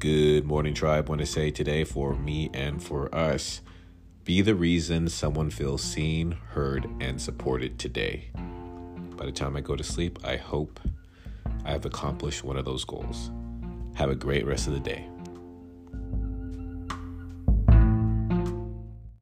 Good morning, tribe. Want to say today for me and for us be the reason someone feels seen, heard, and supported today. By the time I go to sleep, I hope I have accomplished one of those goals. Have a great rest of the day.